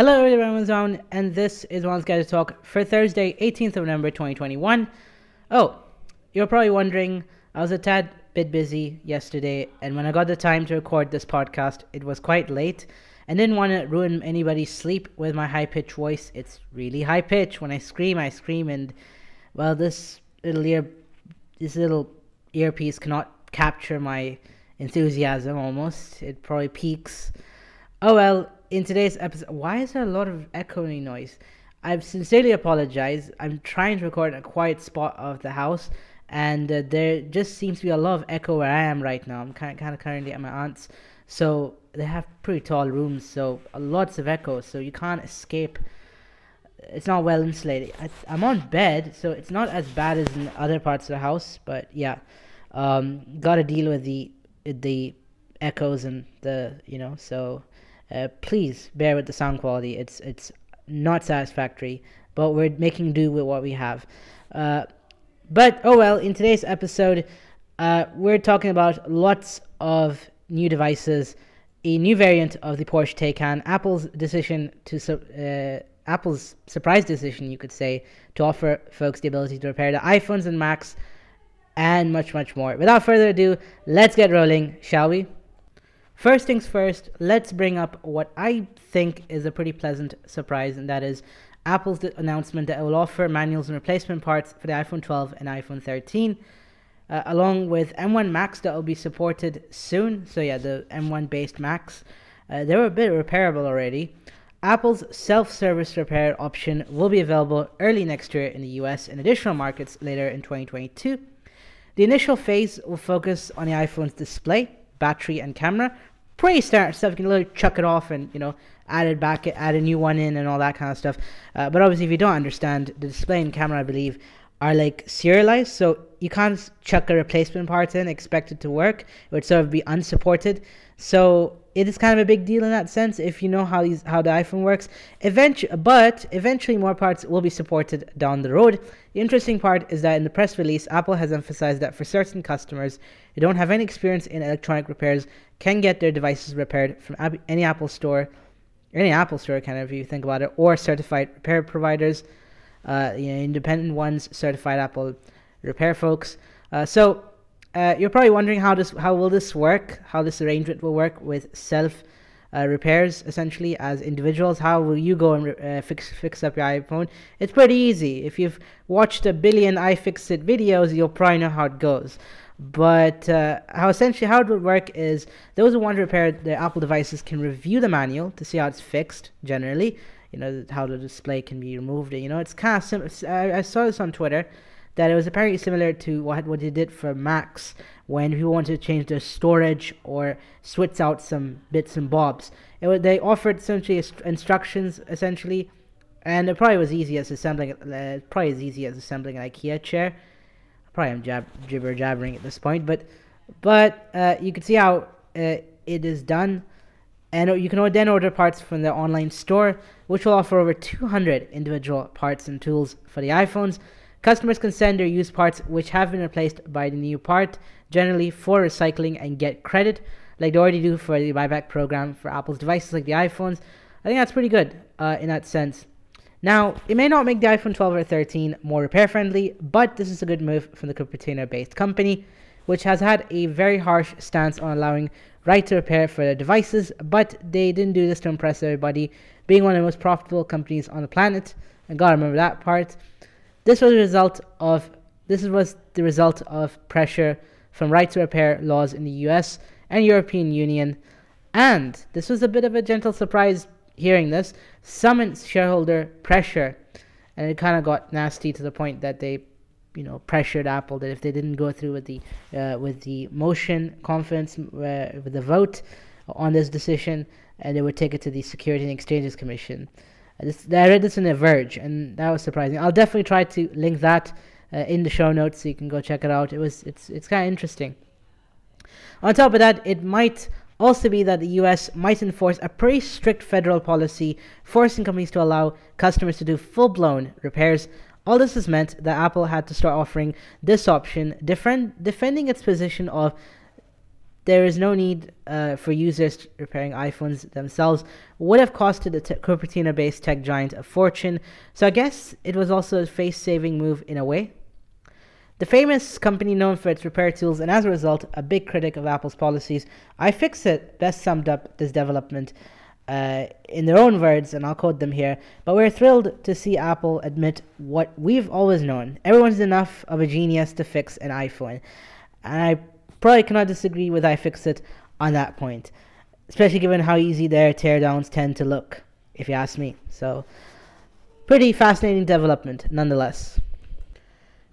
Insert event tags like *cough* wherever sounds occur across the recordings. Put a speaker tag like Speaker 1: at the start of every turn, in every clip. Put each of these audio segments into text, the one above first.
Speaker 1: Hello, everyone's on, and this is One's Guide to Talk for Thursday, 18th of November 2021. Oh, you're probably wondering, I was a tad bit busy yesterday, and when I got the time to record this podcast, it was quite late, and didn't want to ruin anybody's sleep with my high pitched voice. It's really high pitched. When I scream, I scream, and well, this little ear, this little earpiece cannot capture my enthusiasm. Almost, it probably peaks. Oh well in today's episode, why is there a lot of echoing noise? I sincerely apologize. I'm trying to record a quiet spot of the house, and uh, there just seems to be a lot of echo where I am right now. I'm kind of, kind of currently at my aunt's, so they have pretty tall rooms, so lots of echo, so you can't escape. It's not well insulated. I, am on bed, so it's not as bad as in other parts of the house, but yeah, um, got to deal with the the echoes and the you know so uh, please bear with the sound quality. It's it's not satisfactory, but we're making do with what we have. Uh, but oh well. In today's episode, uh, we're talking about lots of new devices, a new variant of the Porsche Taycan, Apple's decision to uh, Apple's surprise decision, you could say, to offer folks the ability to repair the iPhones and Macs, and much much more. Without further ado, let's get rolling, shall we? First things first, let's bring up what I think is a pretty pleasant surprise, and that is Apple's announcement that it will offer manuals and replacement parts for the iPhone 12 and iPhone 13, uh, along with M1 Macs that will be supported soon. So, yeah, the M1 based Macs. Uh, they were a bit repairable already. Apple's self service repair option will be available early next year in the US and additional markets later in 2022. The initial phase will focus on the iPhone's display, battery, and camera, pretty standard stuff. You can literally chuck it off and you know add it back, add a new one in, and all that kind of stuff. Uh, but obviously, if you don't understand, the display and camera, I believe, are like serialized, so you can't chuck a replacement part in, expect it to work. It would sort of be unsupported. So it is kind of a big deal in that sense if you know how these how the iPhone works. Eventually, but eventually more parts will be supported down the road. The interesting part is that in the press release, Apple has emphasized that for certain customers who don't have any experience in electronic repairs can get their devices repaired from any Apple store, any Apple store kind of if you think about it, or certified repair providers, uh, you know, independent ones, certified Apple repair folks. Uh, so uh, you're probably wondering how this how will this work? How this arrangement will work with self uh, repairs essentially as individuals? How will you go and uh, fix fix up your iPhone? It's pretty easy. If you've watched a billion iFixit videos, you'll probably know how it goes. But uh, how essentially how it would work is those who want to repair their Apple devices can review the manual to see how it's fixed. Generally, you know how the display can be removed. You know it's kind of simple. I, I saw this on Twitter that it was apparently similar to what what they did for Macs when people wanted to change their storage or switch out some bits and bobs. It was, they offered essentially instructions essentially, and it probably was easy as assembling uh, probably as easy as assembling an IKEA chair. Probably I'm jab, jibber jabbering at this point, but but uh, you can see how uh, it is done. And you can then order parts from the online store, which will offer over 200 individual parts and tools for the iPhones. Customers can send their used parts which have been replaced by the new part, generally for recycling and get credit, like they already do for the buyback program for Apple's devices like the iPhones. I think that's pretty good uh, in that sense. Now, it may not make the iPhone 12 or 13 more repair friendly, but this is a good move from the Cupertino based company, which has had a very harsh stance on allowing right to repair for their devices, but they didn't do this to impress everybody, being one of the most profitable companies on the planet. And gotta remember that part. This was a result of this was the result of pressure from right to repair laws in the US and European Union, and this was a bit of a gentle surprise hearing this. Some shareholder pressure, and it kind of got nasty to the point that they, you know, pressured Apple that if they didn't go through with the uh, with the motion conference uh, with the vote on this decision, and they would take it to the Security and Exchanges Commission. This, I read this in The Verge, and that was surprising. I'll definitely try to link that uh, in the show notes so you can go check it out. It was it's it's kind of interesting. On top of that, it might also be that the US might enforce a pretty strict federal policy forcing companies to allow customers to do full-blown repairs. All this has meant that Apple had to start offering this option, defend, defending its position of there is no need uh, for users repairing iPhones themselves. Would have costed the te- Cupertino-based tech giant a fortune. So I guess it was also a face-saving move in a way. The famous company known for its repair tools and as a result a big critic of Apple's policies, iFixit best summed up this development uh, in their own words, and I'll quote them here. But we're thrilled to see Apple admit what we've always known. Everyone's enough of a genius to fix an iPhone. And I probably cannot disagree with iFixit on that point, especially given how easy their teardowns tend to look, if you ask me. So, pretty fascinating development nonetheless.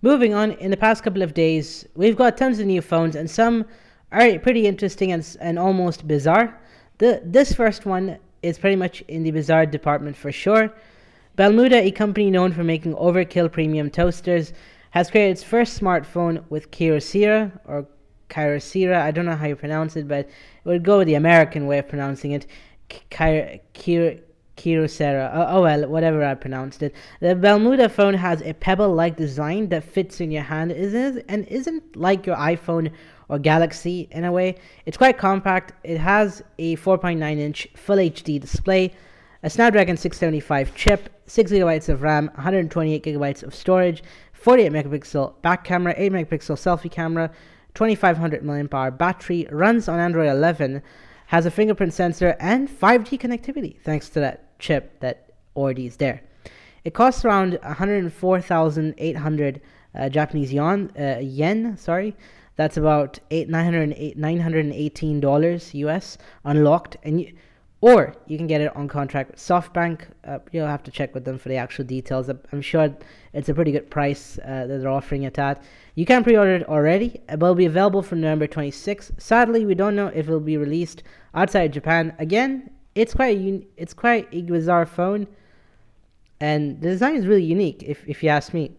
Speaker 1: Moving on, in the past couple of days, we've got tons of new phones, and some are pretty interesting and, and almost bizarre. The, this first one is pretty much in the bizarre department for sure. Balmuda, a company known for making overkill premium toasters, has created its first smartphone with Kyocera or Kyocera. I don't know how you pronounce it, but would go with the American way of pronouncing it. Kyocera. Oh, oh, well, whatever I pronounced it. The Balmuda phone has a pebble-like design that fits in your hand, isn't and isn't like your iPhone or Galaxy in a way. It's quite compact. It has a 4.9-inch Full HD display, a Snapdragon 675 chip, 6 gigabytes of RAM, 128 gigabytes of storage, 48 megapixel back camera, 8 megapixel selfie camera, 2500 mAh battery, runs on Android 11 has a fingerprint sensor and 5G connectivity thanks to that chip that already is there. It costs around 104,800 uh, Japanese yen, uh, yen, sorry. That's about eight, 918 dollars US unlocked, and you, or you can get it on contract with SoftBank. Uh, you'll have to check with them for the actual details. I'm sure it's a pretty good price uh, that they're offering it at. You can pre-order it already, but it'll be available from November 26. Sadly, we don't know if it'll be released outside Japan. Again, it's quite un- it's quite a bizarre phone, and the design is really unique, if if you ask me.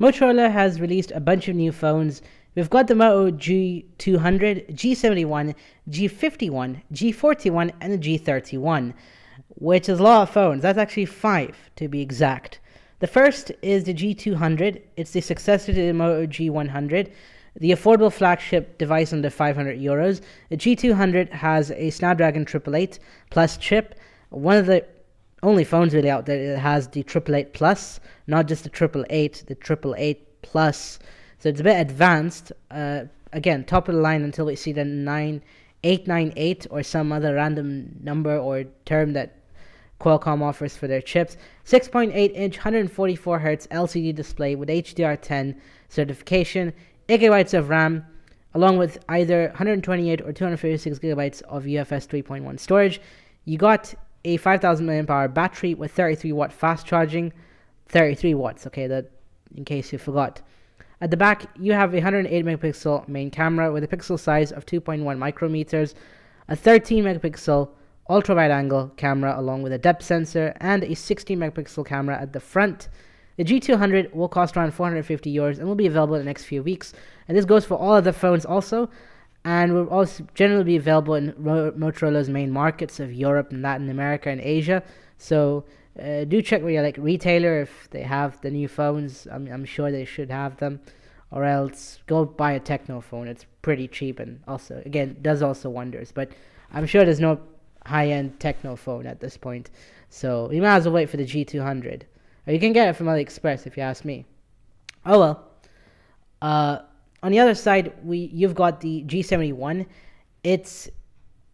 Speaker 1: Motorola has released a bunch of new phones. We've got the Moto G200, G71, G51, G41, and the G31, which is a lot of phones. That's actually five to be exact. The first is the G200. It's the successor to the Moto G100 the affordable flagship device under 500 euros. The G200 has a Snapdragon 888 Plus chip, one of the only phones really out there that has the 888 Plus, not just the 888, the 888 Plus. So it's a bit advanced. Uh, again, top of the line until we see the 9898 or some other random number or term that Qualcomm offers for their chips. 6.8 inch 144 Hz LCD display with HDR10 certification. 8 gigabytes of RAM, along with either 128 or 256 gigabytes of UFS 3.1 storage. You got a 5000 mAh battery with 33 watt fast charging, 33 watts. Okay, that in case you forgot. At the back, you have a 108 megapixel main camera with a pixel size of 2.1 micrometers, a 13 megapixel ultra wide angle camera along with a depth sensor, and a 16 megapixel camera at the front. The G200 will cost around 450 euros and will be available in the next few weeks. And this goes for all of the phones also, and will also generally be available in Motorola's main markets of Europe and Latin America and Asia. So uh, do check with your like retailer if they have the new phones. I'm, I'm sure they should have them, or else go buy a Tecno phone. It's pretty cheap and also again does also wonders. But I'm sure there's no high-end Tecno phone at this point, so you might as well wait for the G200. Or you can get it from AliExpress if you ask me. Oh well. Uh, on the other side, we you've got the G71. It's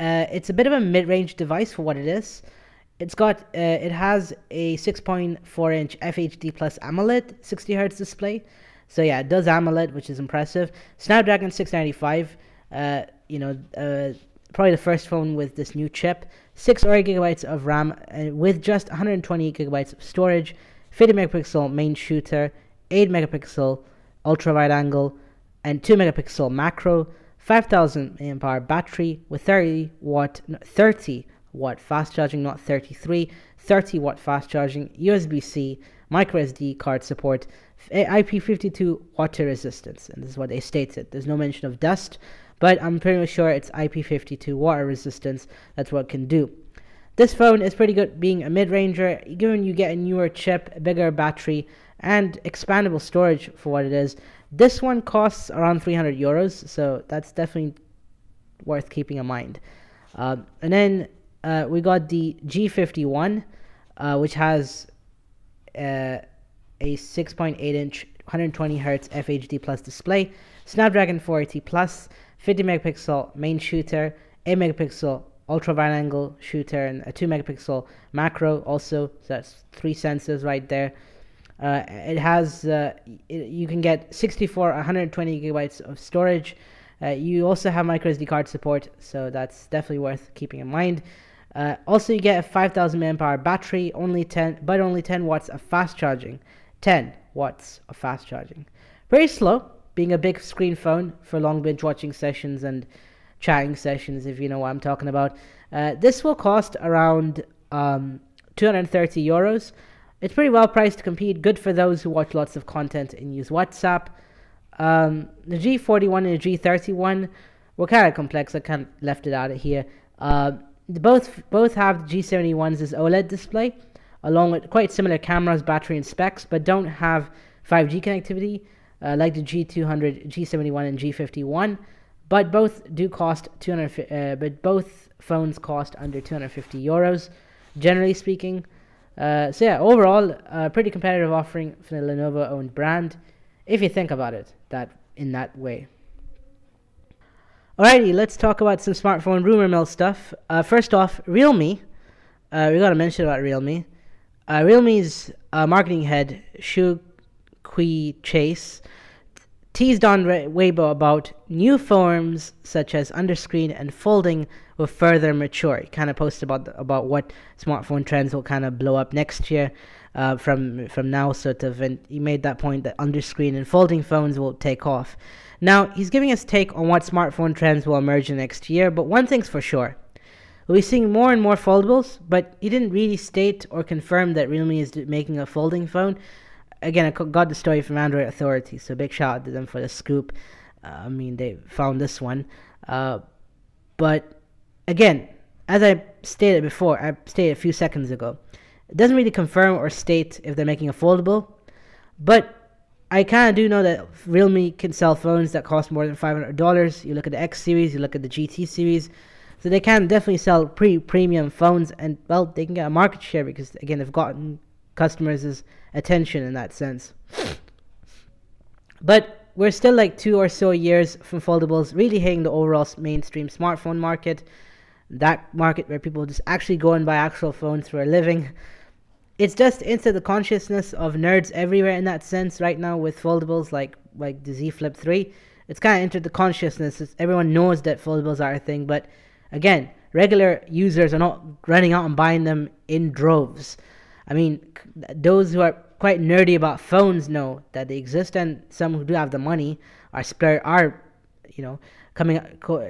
Speaker 1: uh, it's a bit of a mid-range device for what it is. It's got uh, it has a 6.4 inch FHD plus AMOLED 60 hertz display. So yeah, it does AMOLED, which is impressive. Snapdragon 695. Uh, you know, uh, probably the first phone with this new chip. Six or eight gigabytes of RAM uh, with just 128 gigabytes of storage. 50 megapixel main shooter, 8 megapixel ultra wide angle, and 2 megapixel macro, 5000 mAh battery with 30 watt, 30 watt fast charging, not 33, 30 watt fast charging, USB C, micro SD card support, IP52 water resistance, and this is what they stated. There's no mention of dust, but I'm pretty sure it's IP52 water resistance. That's what it can do. This phone is pretty good being a mid-ranger, given you get a newer chip, bigger battery, and expandable storage for what it is. This one costs around 300 euros, so that's definitely worth keeping in mind. Um, and then uh, we got the G51, uh, which has uh, a 6.8 inch 120 hertz FHD plus display, Snapdragon 480 plus, 50 megapixel main shooter, 8 megapixel ultra wide angle shooter, and a 2 megapixel macro also. So that's three sensors right there. Uh, it has uh, it, you can get 64 120 gigabytes of storage. Uh, you also have micro SD card support, so that's definitely worth keeping in mind. Uh, also, you get a 5000 mAh battery, only 10, but only 10 watts of fast charging. 10 watts of fast charging. Very slow, being a big screen phone for long binge watching sessions and chatting sessions, if you know what I'm talking about. Uh, this will cost around um, 230 euros. It's pretty well priced to compete, good for those who watch lots of content and use WhatsApp. Um, the G41 and the G31 were kind of complex. I kind of left it out of here. Uh, both both have the G71's OLED display, along with quite similar cameras, battery, and specs, but don't have 5G connectivity uh, like the G200, G71, and G51. But both do cost 200. Uh, but both phones cost under 250 euros, generally speaking. Uh, so yeah, overall, a pretty competitive offering for the Lenovo-owned brand, if you think about it that in that way. Alrighty, let's talk about some smartphone rumor mill stuff. Uh, first off, Realme. Uh, we gotta mention about Realme. Uh, Realme's uh, marketing head Shu Kui Chase teased on Weibo about new forms such as underscreen and folding will further mature. He kind of posted about the, about what smartphone trends will kind of blow up next year uh, from from now, sort of. And he made that point that underscreen and folding phones will take off. Now he's giving us take on what smartphone trends will emerge next year. But one thing's for sure. We'll be seeing more and more foldables, but he didn't really state or confirm that Realme is making a folding phone again, I got the story from Android Authority, so big shout out to them for the scoop. Uh, I mean, they found this one. Uh, but again, as I stated before, I stated a few seconds ago, it doesn't really confirm or state if they're making a foldable. But I kind of do know that Realme can sell phones that cost more than $500. You look at the X series, you look at the GT series. So they can definitely sell pre premium phones, and well, they can get a market share because again, they've gotten customers' attention in that sense. But we're still like two or so years from foldables really hitting the overall mainstream smartphone market. That market where people just actually go and buy actual phones for a living. It's just into the consciousness of nerds everywhere in that sense right now with foldables like like the Z Flip 3. It's kind of entered the consciousness. It's, everyone knows that foldables are a thing, but again, regular users are not running out and buying them in droves. I mean, those who are quite nerdy about phones know that they exist, and some who do have the money are are, you know, coming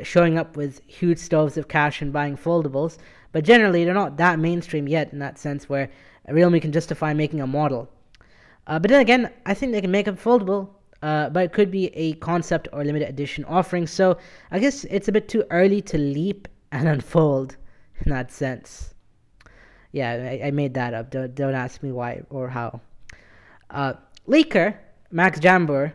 Speaker 1: showing up with huge stoves of cash and buying foldables. But generally, they're not that mainstream yet in that sense where Realme can justify making a model. Uh, but then again, I think they can make a foldable, uh, but it could be a concept or limited edition offering. So I guess it's a bit too early to leap and *laughs* unfold in that sense. Yeah, I, I made that up. Don't, don't ask me why or how. Uh, leaker, Max Jambor,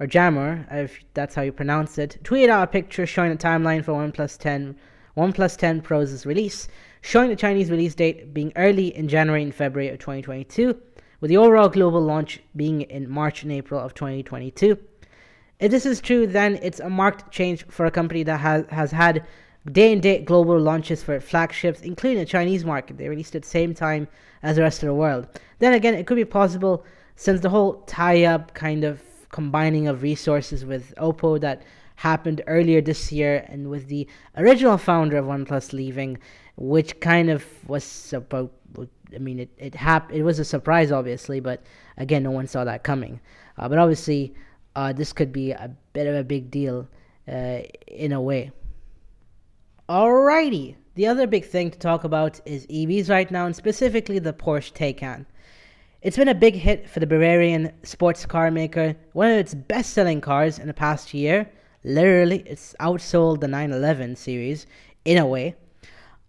Speaker 1: or Jammer, if that's how you pronounce it, tweeted out a picture showing a timeline for OnePlus 10, OnePlus 10 Pro's release, showing the Chinese release date being early in January and February of 2022, with the overall global launch being in March and April of 2022. If this is true, then it's a marked change for a company that has, has had day and date global launches for flagships, including the Chinese market. They released at the same time as the rest of the world. Then again, it could be possible since the whole tie up kind of combining of resources with Oppo that happened earlier this year and with the original founder of OnePlus leaving, which kind of was about. I mean, it it hap- It was a surprise, obviously, but again, no one saw that coming. Uh, but obviously, uh, this could be a bit of a big deal uh, in a way. Alrighty, the other big thing to talk about is EVs right now, and specifically the Porsche Taycan. It's been a big hit for the Bavarian sports car maker, one of its best selling cars in the past year. Literally, it's outsold the 911 series in a way.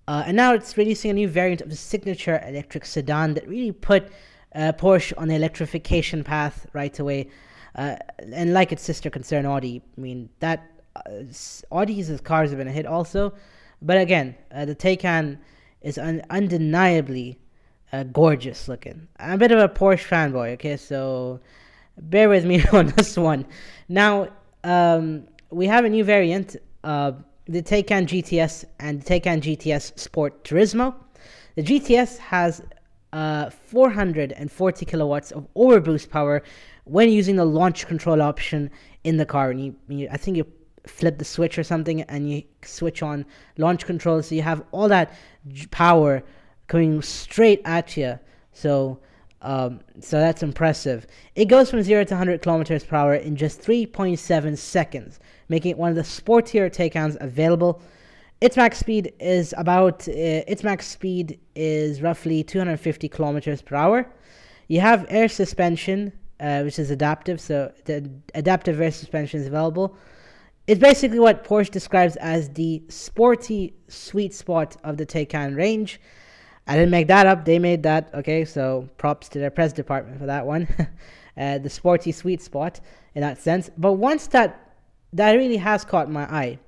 Speaker 1: Uh, and now it's releasing a new variant of the signature electric sedan that really put uh, Porsche on the electrification path right away. Uh, and like its sister concern Audi, I mean that Audi's cars have been a hit also, but again, uh, the Taycan is un- undeniably uh, gorgeous looking. I'm a bit of a Porsche fanboy, okay, so bear with me *laughs* on this one. Now, um, we have a new variant, uh, the Taycan GTS and the Taycan GTS Sport Turismo. The GTS has uh, 440 kilowatts of overboost power when using the launch control option in the car. And you, you, I think you flip the switch or something and you switch on launch control, so you have all that power coming straight at you. So, um, so that's impressive. It goes from zero to 100 kilometers per hour in just 3.7 seconds, making it one of the sportier Taycans available. Its max speed is about uh, its max speed is roughly 250 kilometers per hour. You have air suspension, uh, which is adaptive, so the adaptive air suspension is available. It's basically what Porsche describes as the sporty sweet spot of the Taycan range. I didn't make that up; they made that. Okay, so props to their press department for that one. *laughs* uh, the sporty sweet spot in that sense. But once that that really has caught my eye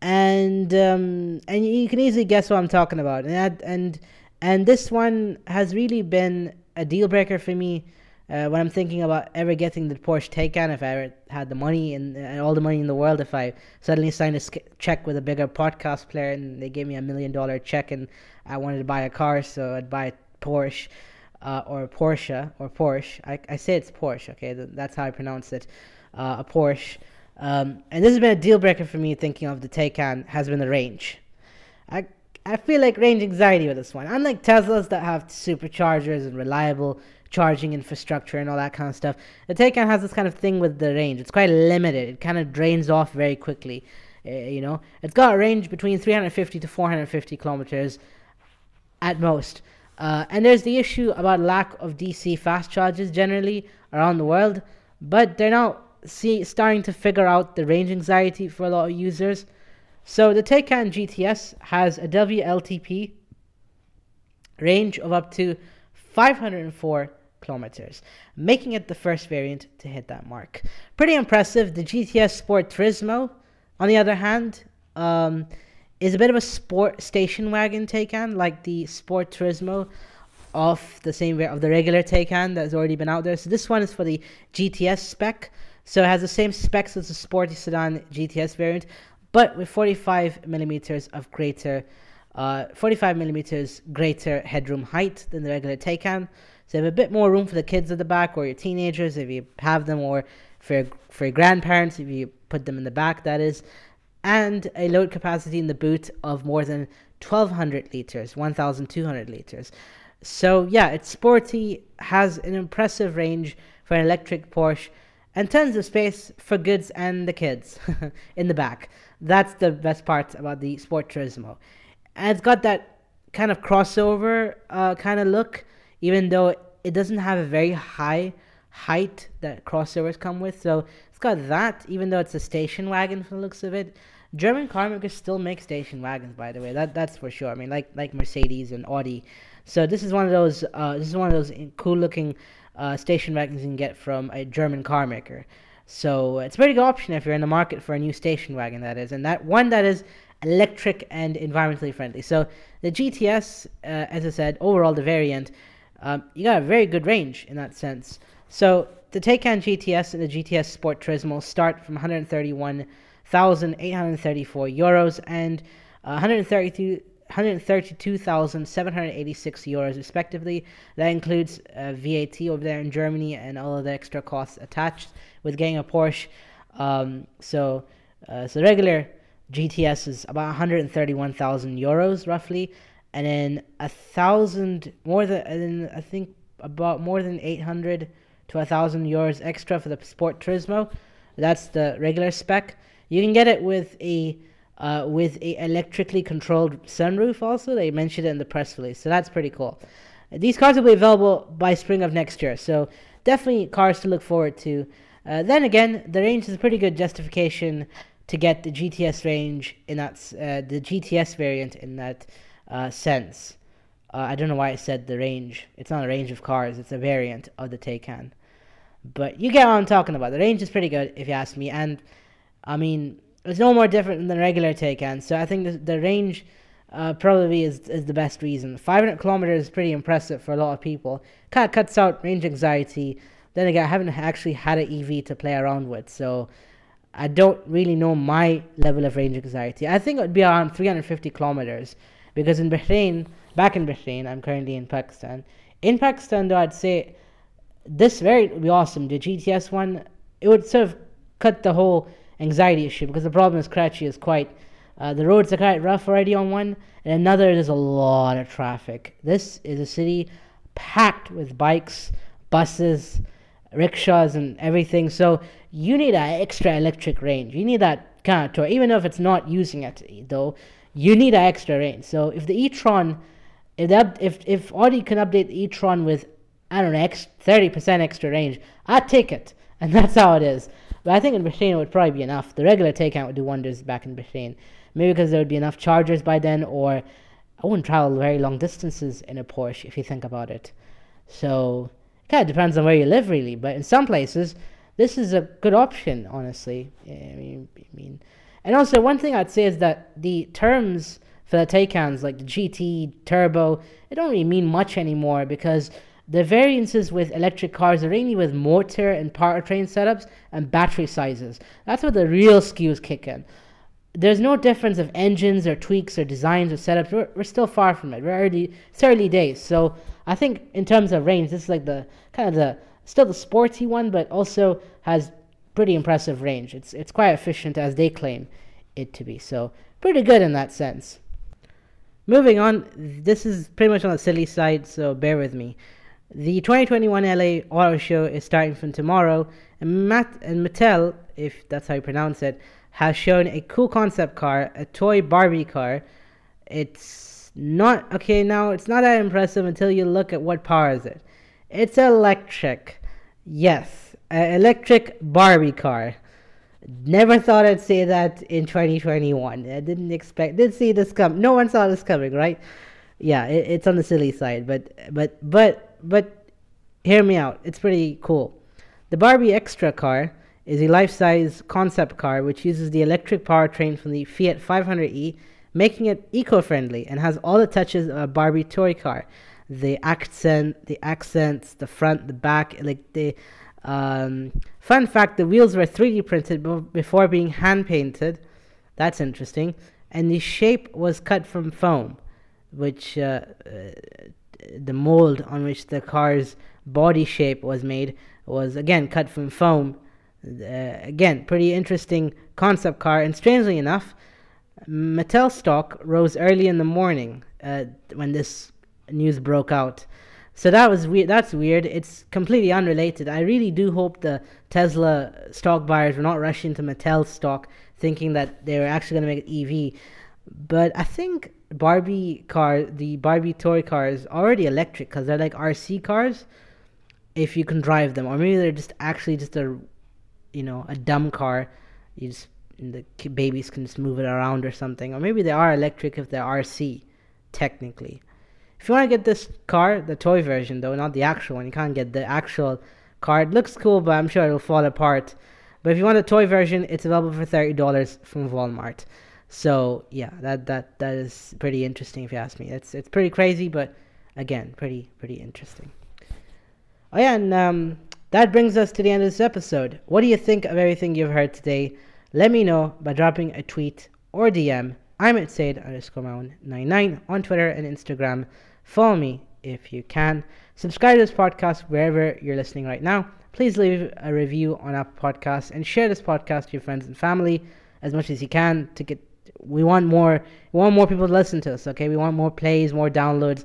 Speaker 1: and um, and you can easily guess what I'm talking about. And that, and and this one has really been a deal breaker for me uh, when I'm thinking about ever getting the Porsche Taycan. If I ever had the money and, and all the money in the world, if I suddenly signed a check with a bigger podcast player and they gave me a million dollar check and I wanted to buy a car, so I'd buy a Porsche. Uh, or Porsche or Porsche. I, I say it's Porsche. Okay, that's how I pronounce it. Uh, a Porsche. Um, and this has been a deal breaker for me thinking of the Taycan has been the range. I I feel like range anxiety with this one. Unlike Teslas that have superchargers and reliable charging infrastructure and all that kind of stuff, the Taycan has this kind of thing with the range. It's quite limited. It kind of drains off very quickly. Uh, you know, it's got a range between 350 to 450 kilometers at most. Uh, and there's the issue about lack of DC fast charges generally around the world, but they're now see starting to figure out the range anxiety for a lot of users. So the Taycan GTS has a WLTP range of up to 504 kilometers, making it the first variant to hit that mark. Pretty impressive. The GTS Sport Turismo, on the other hand, um, is a bit of a sport station wagon Taycan, like the Sport Turismo of the same of the regular Taycan that's already been out there. So this one is for the GTS spec. So it has the same specs as the sporty sedan GTS variant, but with 45 millimeters of greater, uh, 45 millimeters greater headroom height than the regular Taycan. So you have a bit more room for the kids at the back, or your teenagers if you have them, or for for your grandparents if you put them in the back. That is, and a load capacity in the boot of more than 1,200 liters, 1,200 liters. So yeah, it's sporty, has an impressive range for an electric Porsche and tons of space for goods and the kids *laughs* in the back. That's the best part about the Sport Turismo. And it's got that kind of crossover uh, kind of look, even though it doesn't have a very high height that crossovers come with. So it's got that, even though it's a station wagon from the looks of it. German car makers still make station wagons, by the way. That that's for sure. I mean, like like Mercedes and Audi. So this is one of those. Uh, this is one of those cool looking uh, station wagons you can get from a German car maker. So it's a pretty good option if you're in the market for a new station wagon, that is, and that one that is electric and environmentally friendly. So the GTS, uh, as I said, overall the variant, um, you got a very good range in that sense. So the Taycan GTS and the GTS Sport Turismo start from 131,834 euros and uh, 132 132,786 euros respectively. That includes uh, VAT over there in Germany and all of the extra costs attached with getting a Porsche. Um, so, uh, so regular GTS is about 131,000 euros roughly, and then a thousand more than and I think about more than 800 to a thousand euros extra for the Sport Turismo. That's the regular spec. You can get it with a uh, with a electrically controlled sunroof. Also, they mentioned it in the press release, so that's pretty cool. These cars will be available by spring of next year, so definitely cars to look forward to. Uh, then again, the range is a pretty good justification to get the GTS range in that uh, the GTS variant in that uh, sense. Uh, I don't know why I said the range. It's not a range of cars; it's a variant of the Taycan. But you get what I'm talking about. The range is pretty good, if you ask me. And, I mean, it's no more different than regular Taycan. So I think the, the range uh, probably is, is the best reason. 500 kilometers is pretty impressive for a lot of people. Kind of cuts out range anxiety. Then again, I haven't actually had an EV to play around with. So I don't really know my level of range anxiety. I think it would be around 350 kilometers. Because in Bahrain, back in Bahrain, I'm currently in Pakistan. In Pakistan, though, I'd say this variant would be awesome. The GTS one, it would sort of cut the whole anxiety issue because the problem is Karachi is quite. Uh, the roads are quite rough already on one, and another there's a lot of traffic. This is a city packed with bikes, buses, rickshaws, and everything. So you need an extra electric range. You need that kind of tour, even if it's not using it though. You need an extra range. So if the e-tron, if that, if if Audi can update the e-tron with I don't know, X 30% extra range. I'd take it. *laughs* And that's how it is. But I think in Bahrain it would probably be enough. The regular Taycan would do wonders back in Bahrain. Maybe because there would be enough chargers by then, or I wouldn't travel very long distances in a Porsche if you think about it. So it kind of depends on where you live, really. But in some places, this is a good option, honestly. I mean, I mean, and also one thing I'd say is that the terms for the Taycans, like the GT, Turbo, it don't really mean much anymore because the variances with electric cars are mainly with motor and powertrain setups and battery sizes. That's where the real skews kick in. There's no difference of engines or tweaks or designs or setups. We're, we're still far from it. We're early, it's early days. So I think in terms of range, this is like the kind of the still the sporty one, but also has pretty impressive range. It's it's quite efficient as they claim it to be. So pretty good in that sense. Moving on, this is pretty much on the silly side, so bear with me. The 2021 LA Auto Show is starting from tomorrow, and Matt and Mattel, if that's how you pronounce it, has shown a cool concept car, a toy Barbie car. It's not okay now. It's not that impressive until you look at what power is it. It's electric. Yes, an electric Barbie car. Never thought I'd say that in 2021. I didn't expect, didn't see this come. No one saw this coming, right? Yeah, it, it's on the silly side, but but but but hear me out. It's pretty cool. The Barbie Extra car is a life-size concept car which uses the electric powertrain from the Fiat 500e, making it eco-friendly and has all the touches of a Barbie toy car. The accent, the accents, the front, the back, like the um, fun fact: the wheels were 3D printed before being hand painted. That's interesting. And the shape was cut from foam, which uh, uh, the mold on which the car's body shape was made was again cut from foam. Uh, again, pretty interesting concept car, and strangely enough, Mattel stock rose early in the morning uh, when this news broke out. So that was weird. That's weird. It's completely unrelated. I really do hope the Tesla stock buyers were not rushing to Mattel stock, thinking that they were actually going to make an EV. But I think Barbie car, the Barbie toy cars, are already electric because they're like RC cars. If you can drive them, or maybe they're just actually just a, you know, a dumb car. You just the babies can just move it around or something, or maybe they are electric if they're RC, technically. If you want to get this car, the toy version though, not the actual one, you can't get the actual car. It looks cool, but I'm sure it'll fall apart. But if you want a toy version, it's available for thirty dollars from Walmart. So yeah, that that that is pretty interesting if you ask me. It's it's pretty crazy, but again, pretty pretty interesting. Oh yeah, and um, that brings us to the end of this episode. What do you think of everything you've heard today? Let me know by dropping a tweet or DM. I'm at Said underscore Maun 99 on Twitter and Instagram. Follow me if you can. Subscribe to this podcast wherever you're listening right now. Please leave a review on Apple Podcasts and share this podcast to your friends and family as much as you can to get we want more we want more people to listen to us okay? We want more plays more downloads.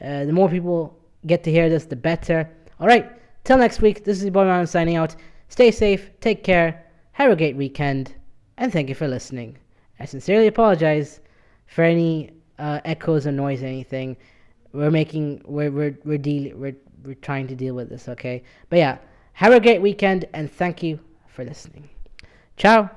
Speaker 1: Uh, the more people get to hear this the better. All right till next week this is boy man signing out. Stay safe take care have a great weekend and thank you for listening. I sincerely apologize for any uh, echoes or noise or anything we're making we're we're we're dealing we're we're trying to deal with this okay? But yeah have a great weekend and thank you for listening. Ciao